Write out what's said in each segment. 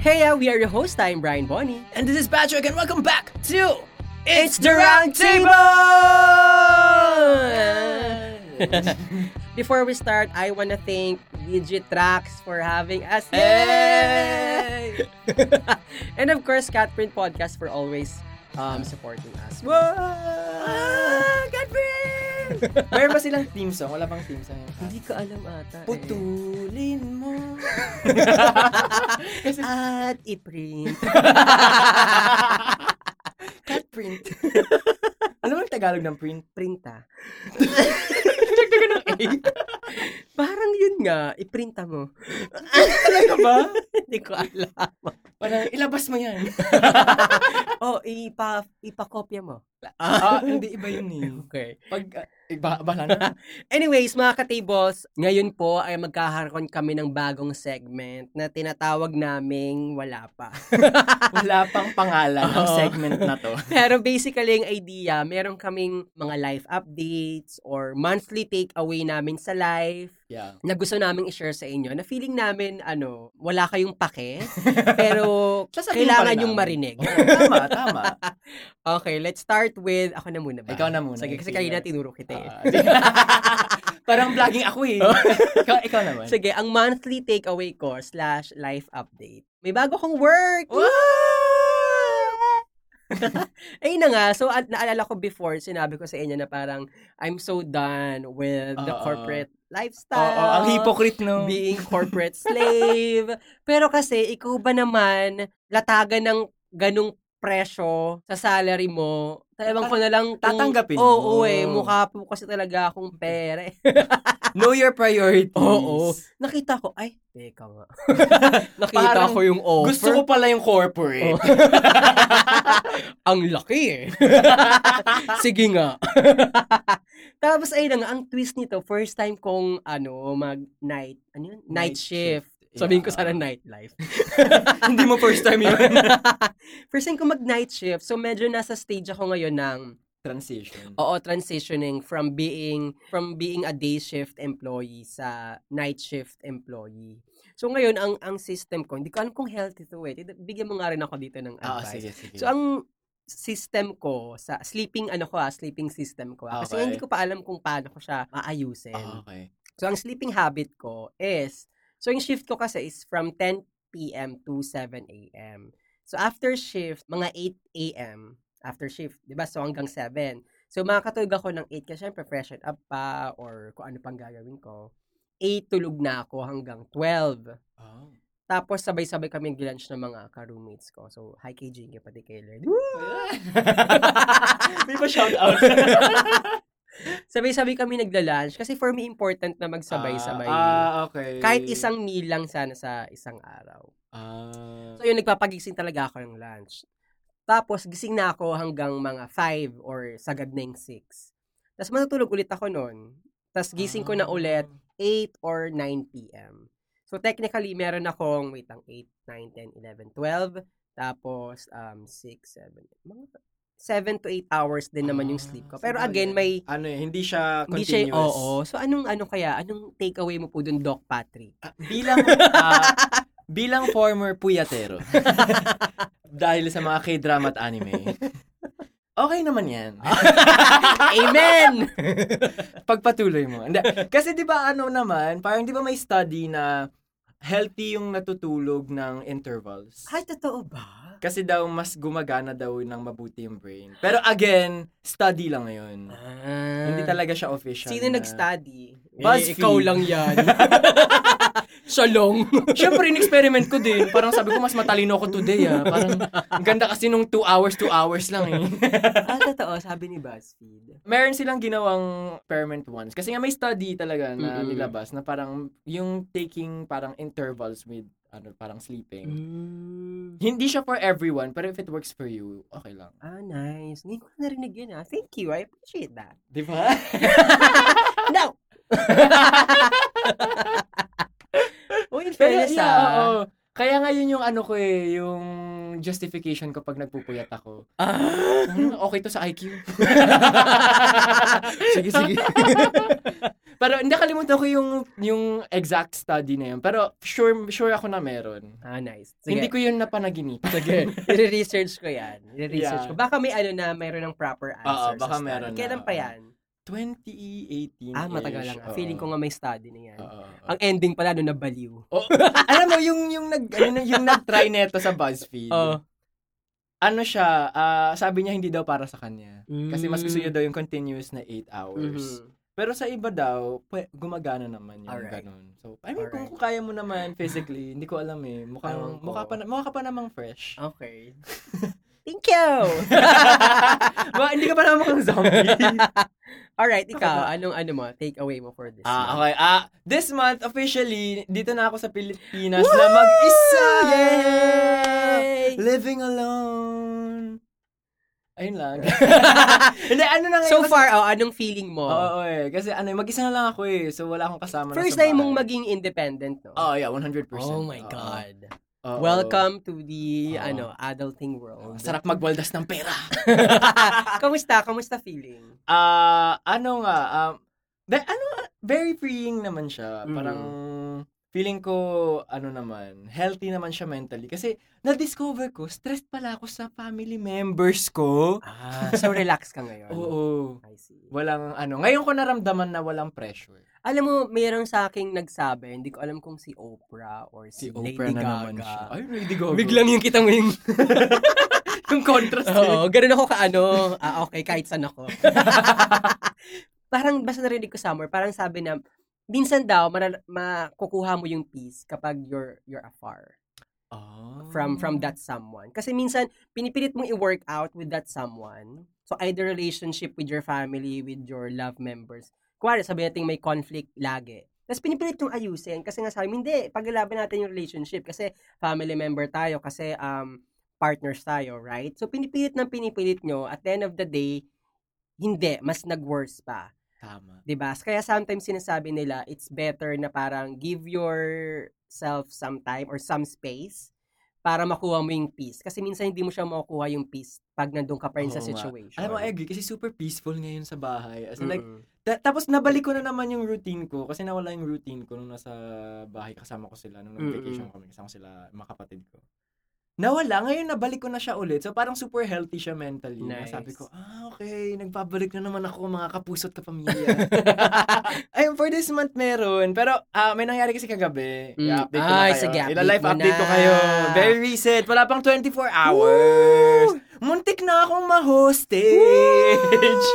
Hey, we are your host. I'm Brian Bonnie. And this is Patrick, and welcome back to It's the Round Table! Before we start, I wanna thank Digitrax for having us. Hey! and of course, Catprint Podcast for always um, supporting us. Ah, Catherine! Meron ba silang theme song? Wala bang theme song? Hindi ko alam ata. eh. Putulin mo. At i-print. cat print. ano bang Tagalog ng print? Printa. Nagdagan ng A. Parang yun nga, iprinta mo. Talaga ba? Hindi ko alam. Parang ilabas mo yan. oh, ipa, ipakopya mo. Ah, hindi iba yun eh. Okay. Pag, uh, iba, bahala na. Anyways, mga ka-tables, ngayon po ay magkakaroon kami ng bagong segment na tinatawag naming wala pa. Wala pang pangalan ang Oo. segment na to. Pero basically, ang idea, meron kaming mga life updates or monthly takeaway namin sa life Yeah. na gusto naming i-share sa inyo na feeling namin, ano, wala kayong pake, pero kailangan yung namin. marinig. Oo, tama, tama. Okay, let's start with, ako na muna ba? Ikaw na muna. Sige, kasi kanina tinuro kita eh. Ah, Parang vlogging ako eh. ikaw, ikaw naman. Sige, ang monthly takeaway ko slash life update. May bago kong work! Ayun na nga, so at, naalala ko before, sinabi ko sa inyo na parang I'm so done with the Oo. corporate Oo, lifestyle. ang hypocrite no. Being corporate slave. Pero kasi, ikaw ba naman, latagan ng ganong presyo sa salary mo, talagang ko na lang kung- Tatanggapin Oo, mo. eh. Mukha po kasi talaga akong pere. Know your priorities. Oo. Nakita ko, ay, teka nga. Nakita Parang ko yung offer. Gusto ko pala yung corporate. Oh. ang laki eh. Sige nga. Tapos ayun nga, ang twist nito, first time kong ano, mag night, ano yun? Night, Night shift. shift. Sabihin ko Yeah. sana nightlife. Hindi mo first time yun. first time ko mag night shift, so medyo nasa stage ako ngayon ng Transition. oo, transitioning from being from being a day shift employee sa night shift employee. So ngayon ang ang system ko, hindi ko alam kung healthy to eh. Bigyan mo nga rin ako dito ng Ah, advice. sige, sige. So ang system ko sa sleeping ano ko ah, sleeping system ko. ah. Kasi Okay. hindi ko pa alam kung paano ko siya maayusin. Ah, okay. So ang sleeping habit ko is so yung shift ko kasi is from 10 p.m. to 7 a.m. So after shift, mga 8 a.m. after shift, 'di ba? So hanggang 7. So makakatulog ako ng 8 kasi syempre freshen up pa or kung ano pang gagawin ko. 8 tulog na ako hanggang 12. Oh. Tapos sabay-sabay kami lunch ng mga ka-roommates ko. So hi kay Jinky pati kay Lord. May pa shout out. Sabay-sabay kami nagla-lunch kasi for me important na magsabay-sabay. Ah, okay. Kahit isang meal lang sana sa isang araw. Ah. So yun, nagpapagising talaga ako ng lunch. Tapos gising na ako hanggang mga 5 or sagad na yung 6. Tapos matutulog ulit ako noon. Tapos gising ko na Ah. ulit 8 or 9 p.m. So technically, meron akong, wait lang, 8, 9, 10, 11, 12. Tapos, um, 6, 7, mga 7 to 8 hours din naman yung sleep ko. Ah, Pero sabagay. again, may ano eh, hindi siya hindi siya, continuous. oo. So, anong, ano kaya? Anong takeaway mo po dun, Doc Patrick? Ah, bilang ah, bilang former puyatero. dahil sa mga K-drama at anime. Okay naman 'yan. Amen! Pagpatuloy mo. Hindi, kasi 'di ba ano naman, parang 'di ba may study na healthy yung natutulog ng intervals. Ay, totoo ba? Kasi daw mas gumagana daw ng mabuti yung brain. Pero again, study lang ngayon. Ah. Hindi talaga siya official. Sino na- nag-study? BuzzFeed. Eh, ikaw lang yan. Shalong. Siyempre, in-experiment ko din. Parang sabi ko, mas matalino ako today, ah. Parang, ang ganda kasi nung 2 hours, 2 hours lang, eh. ah, totoo, sabi ni BuzzFeed. Meron silang ginawang experiment once. Kasi nga may study talaga na Mm-mm. nilabas na parang yung taking parang intervals with ano parang sleeping. Mm. Hindi siya for everyone, pero if it works for you, okay lang. Ah, nice. Ngayon ko na narinig yun ah. Thank you. I appreciate that. Di ba? no! oh, in pero fairness yeah, ah. oo. Kaya nga yun yung ano ko eh, yung justification ko pag nagpupuyat ako. Ah! "Hmm, okay to sa IQ. sige, sige. Pero hindi kalimutan ko yung yung exact study na yun. Pero sure sure ako na meron. ah, nice. Sige. Hindi ko yun napanaginipan. Sige, i-research ko yan. I-research Yeah. ko. Baka may ano na, mayroon ng proper answer baka sa study. meron na, Kailan pa oo. yan? 2018 Ah, matagal lang. Oo. Feeling ko nga may study na yan. Oo, oo. Ang ending pala, no, nabaliw. Oh, alam mo yung yung nag ano, yung nag-try neto sa BuzzFeed. Oh. Ano siya, ah, sabi niya hindi daw para sa kanya. Kasi mas gusto Mm. niya daw yung continuous na 8 hours. Mhm. Pero sa iba daw, gumagana naman yung Alright. ganun. So, I mean, kung, Alright. kung kaya mo naman physically, hindi ko alam eh. Mukhang, ko. mukha, pa, mukha ka pa namang fresh. Okay. Thank you! Ba, hindi ka pa naman mukhang zombie. Alright, ikaw, anong ano mo, take away mo for this ah, month? okay. Ah, this month, officially, dito na ako sa Pilipinas na mag-isa! Yay! Living alone. Ayun lang. hindi, ano na ngayon. So far, oh, anong feeling mo? Oo, eh. Kasi ano, mag-isa na lang ako eh. So, wala akong kasama First na sa time mong maging independent, no? Oh, yeah, 100%. Oh my. God. Oo. Welcome to the, Oo. ano, adulting world. Sarap magwaldas ng pera. kamusta? Kamusta feeling? Ah, ano nga, um, de- ano, very freeing naman siya. Mm. Parang, feeling ko, ano naman, healthy naman siya mentally. Kasi, na-discover ko, stressed pala ako sa family members ko. Ah, so relax ka ngayon. Oo. I see. Walang, ano, ngayon ko naramdaman na walang pressure. Alam mo, mayroong sa aking nagsabi, hindi ko alam kung si Oprah or si, Si Lady Oprah na Gaga. naman siya. Ay, Lady Gaga. Biglang yung kita mo yung, yung contrast. oo, ganun ako kaano, ah, okay, kahit saan ako. parang, basta narinig ko somewhere, parang sabi na, minsan daw, maral- makukuha mo yung peace kapag you're, you're afar. Oh. from from that someone. Kasi minsan pinipilit mong i-work out with that someone. So either relationship with your family, with your love members. Kuwari, sabi natin may conflict lagi. Tapos pinipilit yung ayusin kasi nga sabi, hindi, paglalaban natin yung relationship kasi family member tayo, kasi um, partners tayo, right? So pinipilit ng pinipilit nyo, at the end of the day, hindi, mas nag-worse pa. Tama. 'di ba? Kaya sometimes sinasabi nila it's better na parang give yourself some time or some space para makuha mo yung peace. Kasi minsan hindi mo siya makukuha yung peace pag nandun ka pa rin sa Oo nga. situation. Alam mo, I agree. Kasi super peaceful ngayon sa bahay. As in, like, ta- tapos nabalik ko na naman yung routine ko. Kasi nawala yung routine ko nung nasa bahay kasama ko sila. Nung nag-vacation kami, kasama sila, mga kapatid ko. Nawala. Ngayon, nabalik ko na siya ulit. So, parang super healthy siya mentally. Na Nice. Sabi ko, ah, okay. Nagbabalik na naman ako, mga kapusot kapamilya. Ayun, for this month meron. Pero, ah, may nangyari kasi kagabi. Mm. I-update ko na Ay, kayo. sige, update Ila-live mo update ko na. kayo. Very recent. Wala pang 24 hours. Muntik na akong ma-hostage.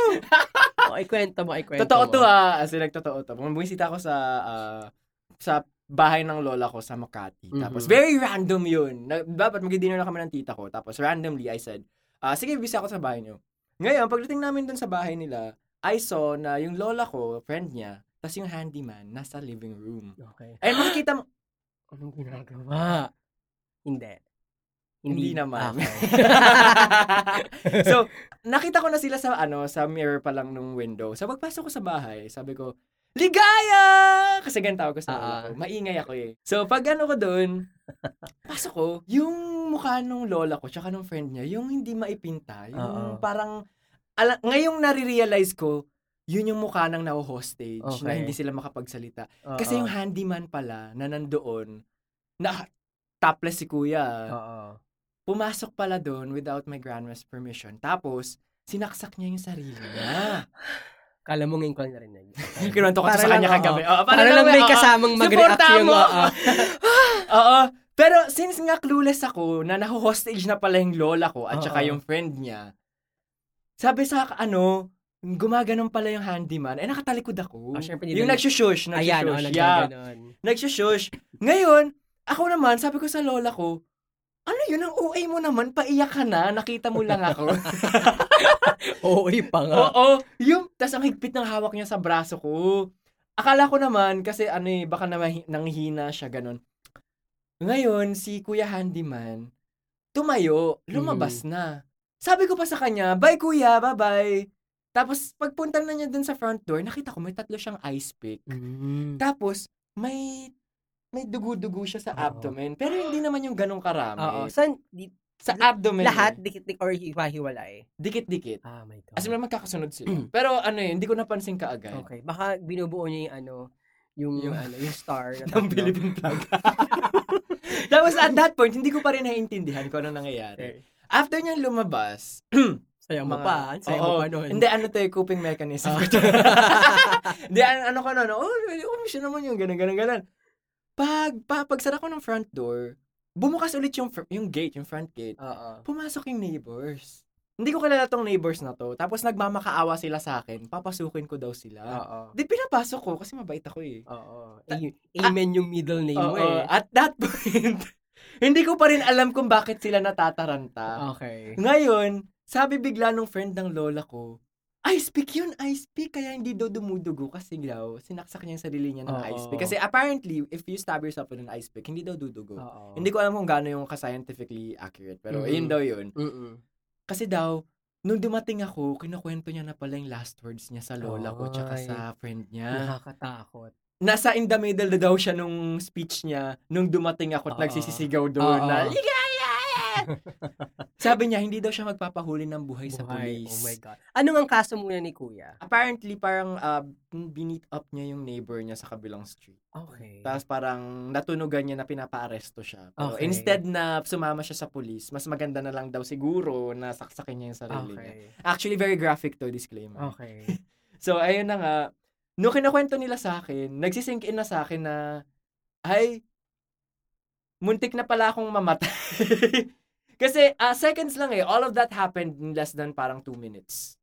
o, ikwento mo, ikwento Totoo mo. to ah. As in, like, totoo to. Bumisita ako sa, ah, sa bahay ng lola ko sa Makati. Mhm. Tapos, very random yun. Na, dapat mag-dinner na kami ng tita ko. Tapos, randomly, I said, ah, sige, bisa ako sa bahay niyo. Ngayon, pagdating namin dun sa bahay nila, I saw na yung lola ko, friend niya, tapos yung handyman, nasa living room. Okay. Ay, makikita mo, Anong ginagawa? Hindi. Hindi naman. Okay. so, nakita ko na sila sa ano, sa mirror pa lang nung window. So, pagpasok ko sa bahay, sabi ko, Ligaya! Kasi ganun tawag ko sa lola Ah. ko. Maingay ako eh. So, pag ano ko doon, pasok ko, yung mukha nung lola ko, tsaka nung friend niya, yung hindi maipinta, yung Oo. parang, ala, ngayong nare-realize ko, yun yung mukha ng na-hostage, na Okay. hindi sila makapagsalita. Oo. Kasi yung handyman pala, na nandoon, na topless si kuya, Oo. pumasok pala doon without my grandma's permission. Tapos, sinaksak niya yung sarili niya. Kala mo ngayon ko lang narinig. Kinuwento ko to Para sa kanya kagabi. Oo, Para, lang may oo. kasamang mag-react yung... oo. Oo. Pero since nga clueless ako na naho-hostage na pala yung lola ko at saka yung friend niya, sabi sa ano, gumaganon pala yung handyman. Eh, nakatalikod ako. Oh, syempre, yung na- nagsushush, Ayan, oh, nagsushush. yeah. Nagsushush. Ngayon, ako naman, sabi ko sa lola ko, ano yun, ang OA mo naman, paiyak ka na, nakita mo lang ako. Oo, pa nga. Oo, yung, tas ang higpit ng hawak niya sa braso ko. Akala ko naman, kasi ano eh, baka naman nanghina siya, ganun. Ngayon, si Kuya Handyman, tumayo, lumabas Mm. na. Sabi ko pa sa kanya, bye kuya, bye-bye. Tapos, pagpunta na niya dun sa front door, nakita ko may tatlo siyang ice pick. Mm. Tapos, may may dugo-dugo siya sa Oo. abdomen. Pero hindi naman yung ganong karami. Oo. San, di, Sa abdomen. Lahat, eh. dikit-dik or hiwa-hiwalay? Dikit-dikit. Ah, my God. As in, magkakasunod sila. Pero ano yun, hindi ko napansin kaagad. Okay. Baka binubuo niya yung ano, yung, Yung- ano, yung star. na ng tatlo. Philippine flag. Tapos at that point, hindi ko pa rin naiintindihan kung ano nangyayari. Okay. After niyang lumabas, Sayo mo mga- pa. Ang sayo mo Oo. pa nun. Hindi, ano to eh, coping mechanism. Ah. Hindi, ano, ano ko na, no? oh, oh, siya naman yung ganun, ganun, ganun. Pag, pa, pagsara ko ng front door, bumukas ulit yung, yung gate, yung front gate. Oo. Pumasok yung neighbors. Hindi ko kilala tong neighbors na to. Tapos nagmamakaawa sila sa akin. Papasukin ko daw sila. Oo. Di pinapasok ko kasi mabait ako eh. Oo. A- Amen yung middle name mo Oo, eh. At that point, hindi ko pa rin alam kung bakit sila natataranta. Okay. Ngayon, sabi bigla nung friend ng lola ko, ice pick yun, ice pick. Kaya hindi daw dumudugo kasi daw, sinaksak niya yung sarili niya ng Oo. ice pick. Kasi apparently, if you stab yourself with an ice pick, hindi daw dudugo. Oo. Hindi ko alam kung gaano yung ka-scientifically accurate. Pero Mhm. yun daw yun. Mm-mm. Kasi daw, nung dumating ako, kinukwento niya na pala yung last words niya sa lola ko tsaka Ay. sa friend niya. Nakakatakot. Nasa in the middle na daw siya nung speech niya nung dumating ako at Oo. nagsisisigaw doon Oo. na, Ligaya! Sabi niya, hindi daw siya magpapahuli ng buhay, sa Buhay. police. Oh my God. Ano ang kaso muna ni Kuya? Apparently, parang uh, binit up niya yung neighbor niya sa kabilang street. Okay. Tapos parang natunugan niya na pinapa-aresto siya. Pero Okay. instead na sumama siya sa police, mas maganda na lang daw siguro na saksakin niya yung sarili niya. Okay. Actually, very graphic to, disclaimer. Okay. So, ayun na nga. Nung kinukwento nila sa akin, nagsisink in na sa akin na, ay, muntik na pala akong mamatay. Kasi, ah, seconds lang eh. All of that happened in less than parang two minutes.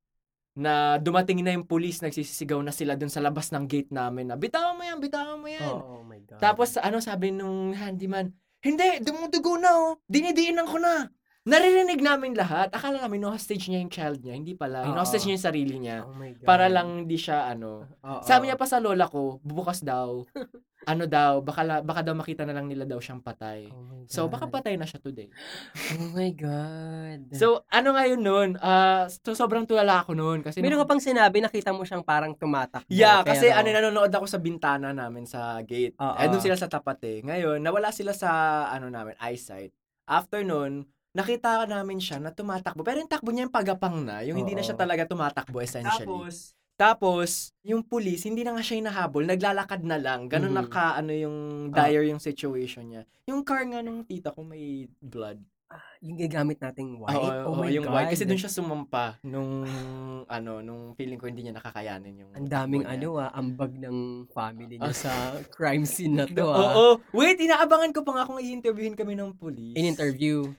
Na dumating na yung police, nagsisisigaw na sila dun sa labas ng gate namin na, bitawan mo yan, bitawan mo yan. Oh, my God. Tapos, ano sabi nung handyman, hindi, dumudugo na oh. Dinidiinan ko na. Naririnig namin lahat. Akala namin, no hostage niya yung child niya. Hindi pala. Oo. hostage niya yung sarili niya. Oh my God. Para lang hindi siya, ano. Oo. Sabi niya pa sa lola ko, bubukas daw. ano daw, baka, baka daw makita na lang nila daw siyang patay. Oh So, baka patay na siya today. Oh my God. So, ano ngayon nun? Ah, so, sobrang tulala ako nun. Kasi Meron nung- ka pang sinabi, nakita mo siyang parang tumatakbo. Yeah, kasi pero- ano, nanonood ako sa bintana namin sa gate. Oo. Eh, doon sila sa tapat eh. Ngayon, nawala sila sa, ano namin, eyesight. After nun, nakita namin siya na tumatakbo. Pero yung takbo niya yung pagapang na. Yung hindi na Oo. siya talaga tumatakbo essentially. Tapos, Tapos, yung police, hindi na nga siya hinahabol. Naglalakad na lang. Ganun Mhm. naka, ano yung dire yung situation niya. Yung car nga nung tita ko may blood. yung gagamit nating white. Oo, oh oo, my yung God. white. Kasi doon siya sumampa nung, ano, nung feeling ko hindi niya nakakayanin yung Ang daming niya. ano ah, ambag ng family niya Ah. sa crime scene na to Oo, ah. oo. Wait, inaabangan ko pa nga kung i-interviewin kami ng police. In-interview.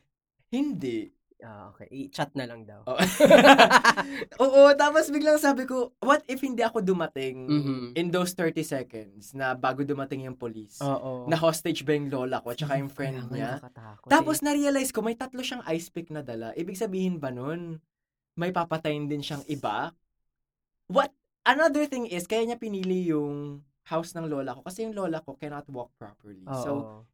Hindi. Ah, okay. I-chat na lang daw. Oo. Oo, tapos biglang sabi ko, what if hindi ako dumating Mhm. in those 30 seconds na bago dumating yung police? Oo. Na hostage ba yung lola ko at saka yung friend niya? Tapos eh. na-realize ko, may tatlo siyang ice pick na dala. Ibig sabihin ba nun, may papatayin din siyang iba? What? Another thing is, kaya niya pinili yung house ng lola ko kasi yung lola ko cannot walk properly. Oo. So,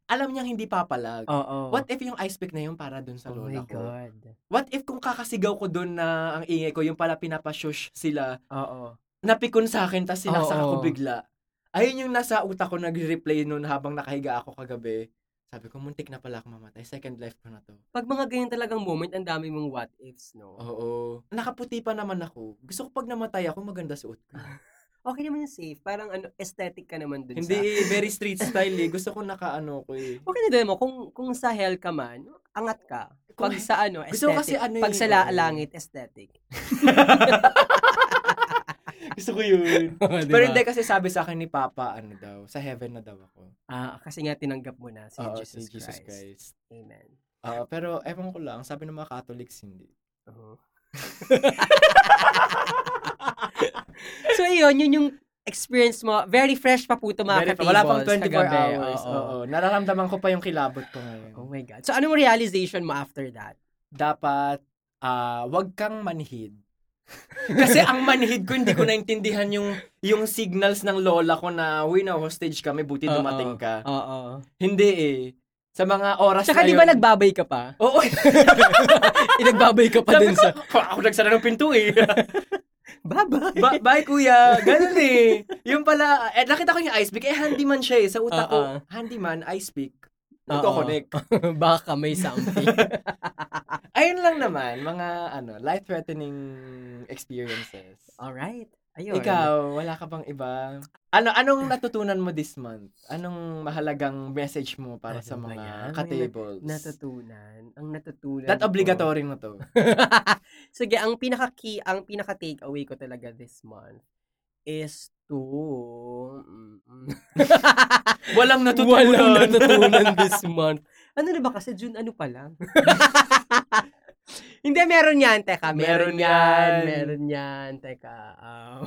alam niyang hindi papalag. Oo. What if yung ice pick na yun para dun sa oh lola ko? God. What if kung kakasigaw ko dun na ang ingay ko, yung pala pinapashush sila, Oo. napikon sa akin, tapos sinaksak Oo. ako bigla. Ayun yung nasa utak ko nag-replay nun habang nakahiga ako kagabi. Sabi ko, muntik na pala ako mamatay. Second life ko na to. Pag mga ganyan talagang moment, ang dami mong what ifs, no? Oo. Nakaputi pa naman ako. Gusto ko pag namatay ako, maganda suot ko. Okay naman yung safe. Parang ano, aesthetic ka naman dun Hindi, sa... eh, very street style eh. Gusto ko nakaano ko eh. Okay na din mo, kung, kung sa hell ka man, angat ka. Pag Kung- sa ano, aesthetic. Gusto ko kasi ano Pag eh, sa la- oo. langit, aesthetic. Gusto ko yun. Diba? Pero hindi kasi sabi sa akin ni Papa, ano daw, sa heaven na daw ako. Ah, kasi nga tinanggap mo na si Oo, Jesus, si Jesus Christ. Christ. Amen. Ah, pero ewan ko lang, sabi ng mga Catholics hindi. Oo. so, yun, yun yung experience mo. Very fresh pa po ito mga Very- wala pang ka-tables 24 kagabi. hours. Oo. Oo. Nararamdaman ko pa yung kilabot ko ngayon. Oh my God. So, anong realization mo after that? Dapat, ah, wag kang manhid. Kasi ang manhid ko, hindi ko naintindihan yung yung signals ng lola ko na, uy, na hostage kami, buti Oo. dumating ka. Oo. Hindi eh. Sa mga oras Tsaka na di ba yun- nagbabay ka pa? Oo. Inagbabay ka pa Sabi dun ko, sa... ako nagsara ng pinto eh. Bye-bye. ba- bye kuya. Ganun eh. Yung pala, eh, nakita ko yung ice pick. Eh, handyman siya eh. Sa utak ko, Oo. handyman, ice pick. Oo. Nagko-connect. Baka may something. Ayun lang naman, mga ano, life-threatening experiences. Alright. Ayun. Ikaw, wala ka bang iba? Ano anong natutunan mo this month? Anong mahalagang message mo para Ano sa mga ka-tables? Natutunan. Ang natutunan That obligatory na to. Sige, ang pinaka-key, ang pinaka-take away ko talaga this month is to... Walang natutunan. Walang natutunan this month. Ano na ba kasi June ano pa lang? Hindi, meron yan. Teka, meron, Meron yan. yan. Meron yan. Teka. Um,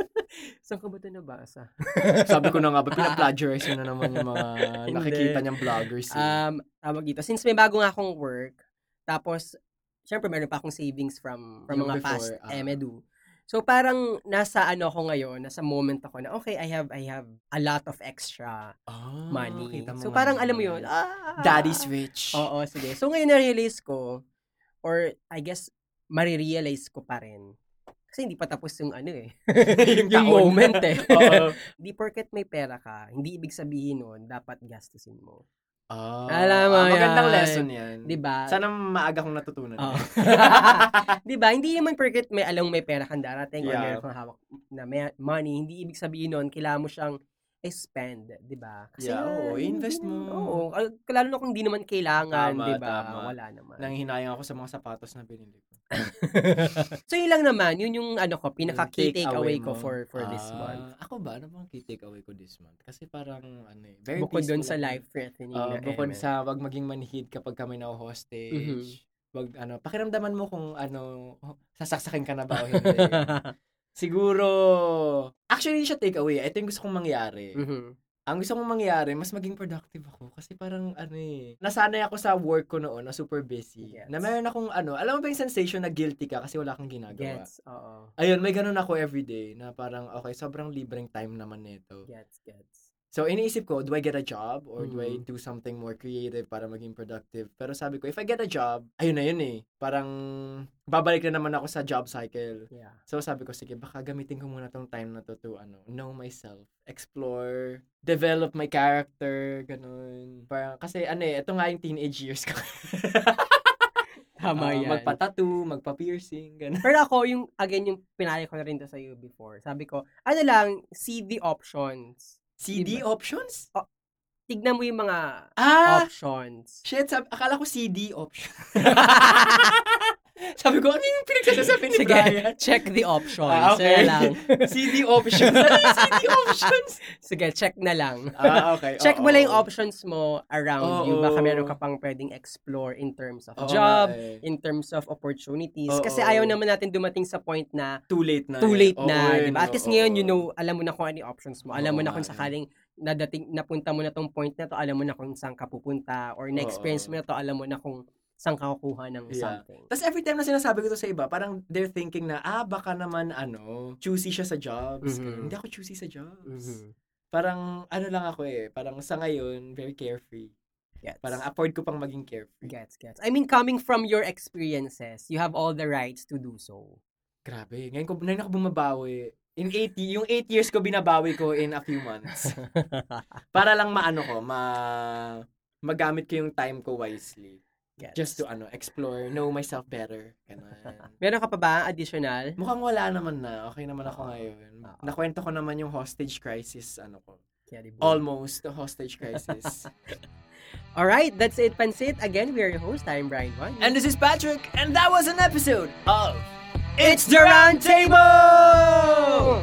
saan ko ba ito nabasa? Sabi ko na nga ba, pina-plagiarize na naman yung mga nakikita niyang vloggers. eh. Um, tawag dito. Since may bago nga akong work, tapos, syempre meron pa akong savings from, from Yung mga before, past ah. emedu. So parang nasa ano ako ngayon, nasa moment ako na okay, I have I have a lot of extra Oh, money. So parang alam mo yun, ah, Daddy's rich. Oo, sige. So ngayon na-realize ko, or I guess, marirealize ko pa rin. Kasi hindi pa tapos yung ano eh. yung taon. moment eh. Oo. Di porket may pera ka, hindi ibig sabihin nun, dapat gastusin mo. Ah, Alam mo ah, Magandang yan. lesson yan. Di ba? Sana maaga kong natutunan. Oo. di ba? Hindi naman porket may alam may pera kang darating or Yeah. meron kang hawak na may money, hindi ibig sabihin nun, kailangan mo siyang spend, di ba? Yeah, oo, hindi- invest mo. Oo, al- lalo na kung hindi naman kailangan, di ba? Wala naman. Nanghinayang ako sa mga sapatos na binili ko. so yun lang naman, yun yung ano ko, pinaka key Take away ko for for this Ah, month. Ako ba? Ano bang key take away ko this month? Kasi parang, ano eh, very Bukod doon sa life threatening Ah, na bukod sa wag maging manhid kapag kami na hostage. Mhm. Wag ano, pakiramdaman mo kung ano, sasaksakin ka na ba o hindi. Siguro, actually siya take away. Ito yung gusto kong mangyari. Mhm. Ang gusto kong mangyari, mas maging productive ako. Kasi parang, ano eh, nasanay ako sa work ko noon na super busy. Gets. Na meron akong, ano, alam mo ba yung sensation na guilty ka kasi wala kang ginagawa? Gets, oo. Ayun, may ganun ako everyday na parang, okay, sobrang libreng time naman nito. Gets, gets. So, iniisip ko, do I get a job or do I Mhm. do something more creative para maging productive? Pero sabi ko, if I get a job, ayun na yun eh. Parang, babalik na naman ako sa job cycle. Yeah. So, sabi ko, sige, baka gamitin ko muna tong time na to to, ano, know myself, explore, develop my character, ganun. Parang, kasi, ano eh, ito nga yung teenage years ko. Tama Ah, yan. Magpa-tattoo, magpa-piercing, ganun. Pero ako, yung, again, yung pinaya ko na rin to sa iyo before. Sabi ko, ano lang, see the options. CD Diba? options? Tignan mo yung mga Ah! options. Shit, sab- akala ko CD option. Sabi ko, ano yung pinagsasasabi ni Sige, Brian? check the options. Ah, okay. Sige lang. CD options. Ano yung CD options? Sige, check na lang. Ah, okay. Check oo. mo lang yung options mo around you. Oo. Baka meron ka pang pwedeng explore in terms of Oo job, eh. in terms of opportunities. Oo. Kasi ayaw naman natin dumating sa point na Too late na. too eh. late Oo, na, eh, di ba? At least ngayon, oo. you know, alam mo na kung ano yung options mo. Alam mo Oo na kung eh. sakaling nadating, napunta mo na tong point na to, alam mo na kung saan ka pupunta, or na-experience mo na to, alam mo na kung saan ka kukuha ng Yeah. something. Tapos every time na sinasabi ko to sa iba, parang they're thinking na, ah, baka naman, ano, choosy siya sa jobs. Mhm. Hindi ako choosy sa jobs. Mhm. Parang, ano lang ako eh, parang sa ngayon, very carefree. Gets. Parang afford ko pang maging carefree. Gets, gets. I mean, coming from your experiences, you have all the rights to do so. Grabe. Ngayon, ko, ngayon ako bumabawi. In 80, yung 8 years ko binabawi ko in a few months. Para lang maano ko, ma magamit ko yung time ko wisely. Gets. Just to ano, explore, know myself better. Ganun. Meron ka pa ba additional? Mukhang wala naman na. Okay naman ako Oo. ngayon. Oo. Nakwento ko naman yung hostage crisis, ano ko. Almost the hostage crisis. All right, that's it, Pansit. Again, we are your host. I'm Brian Juan. and this is Patrick, and that was an episode of it's the round table!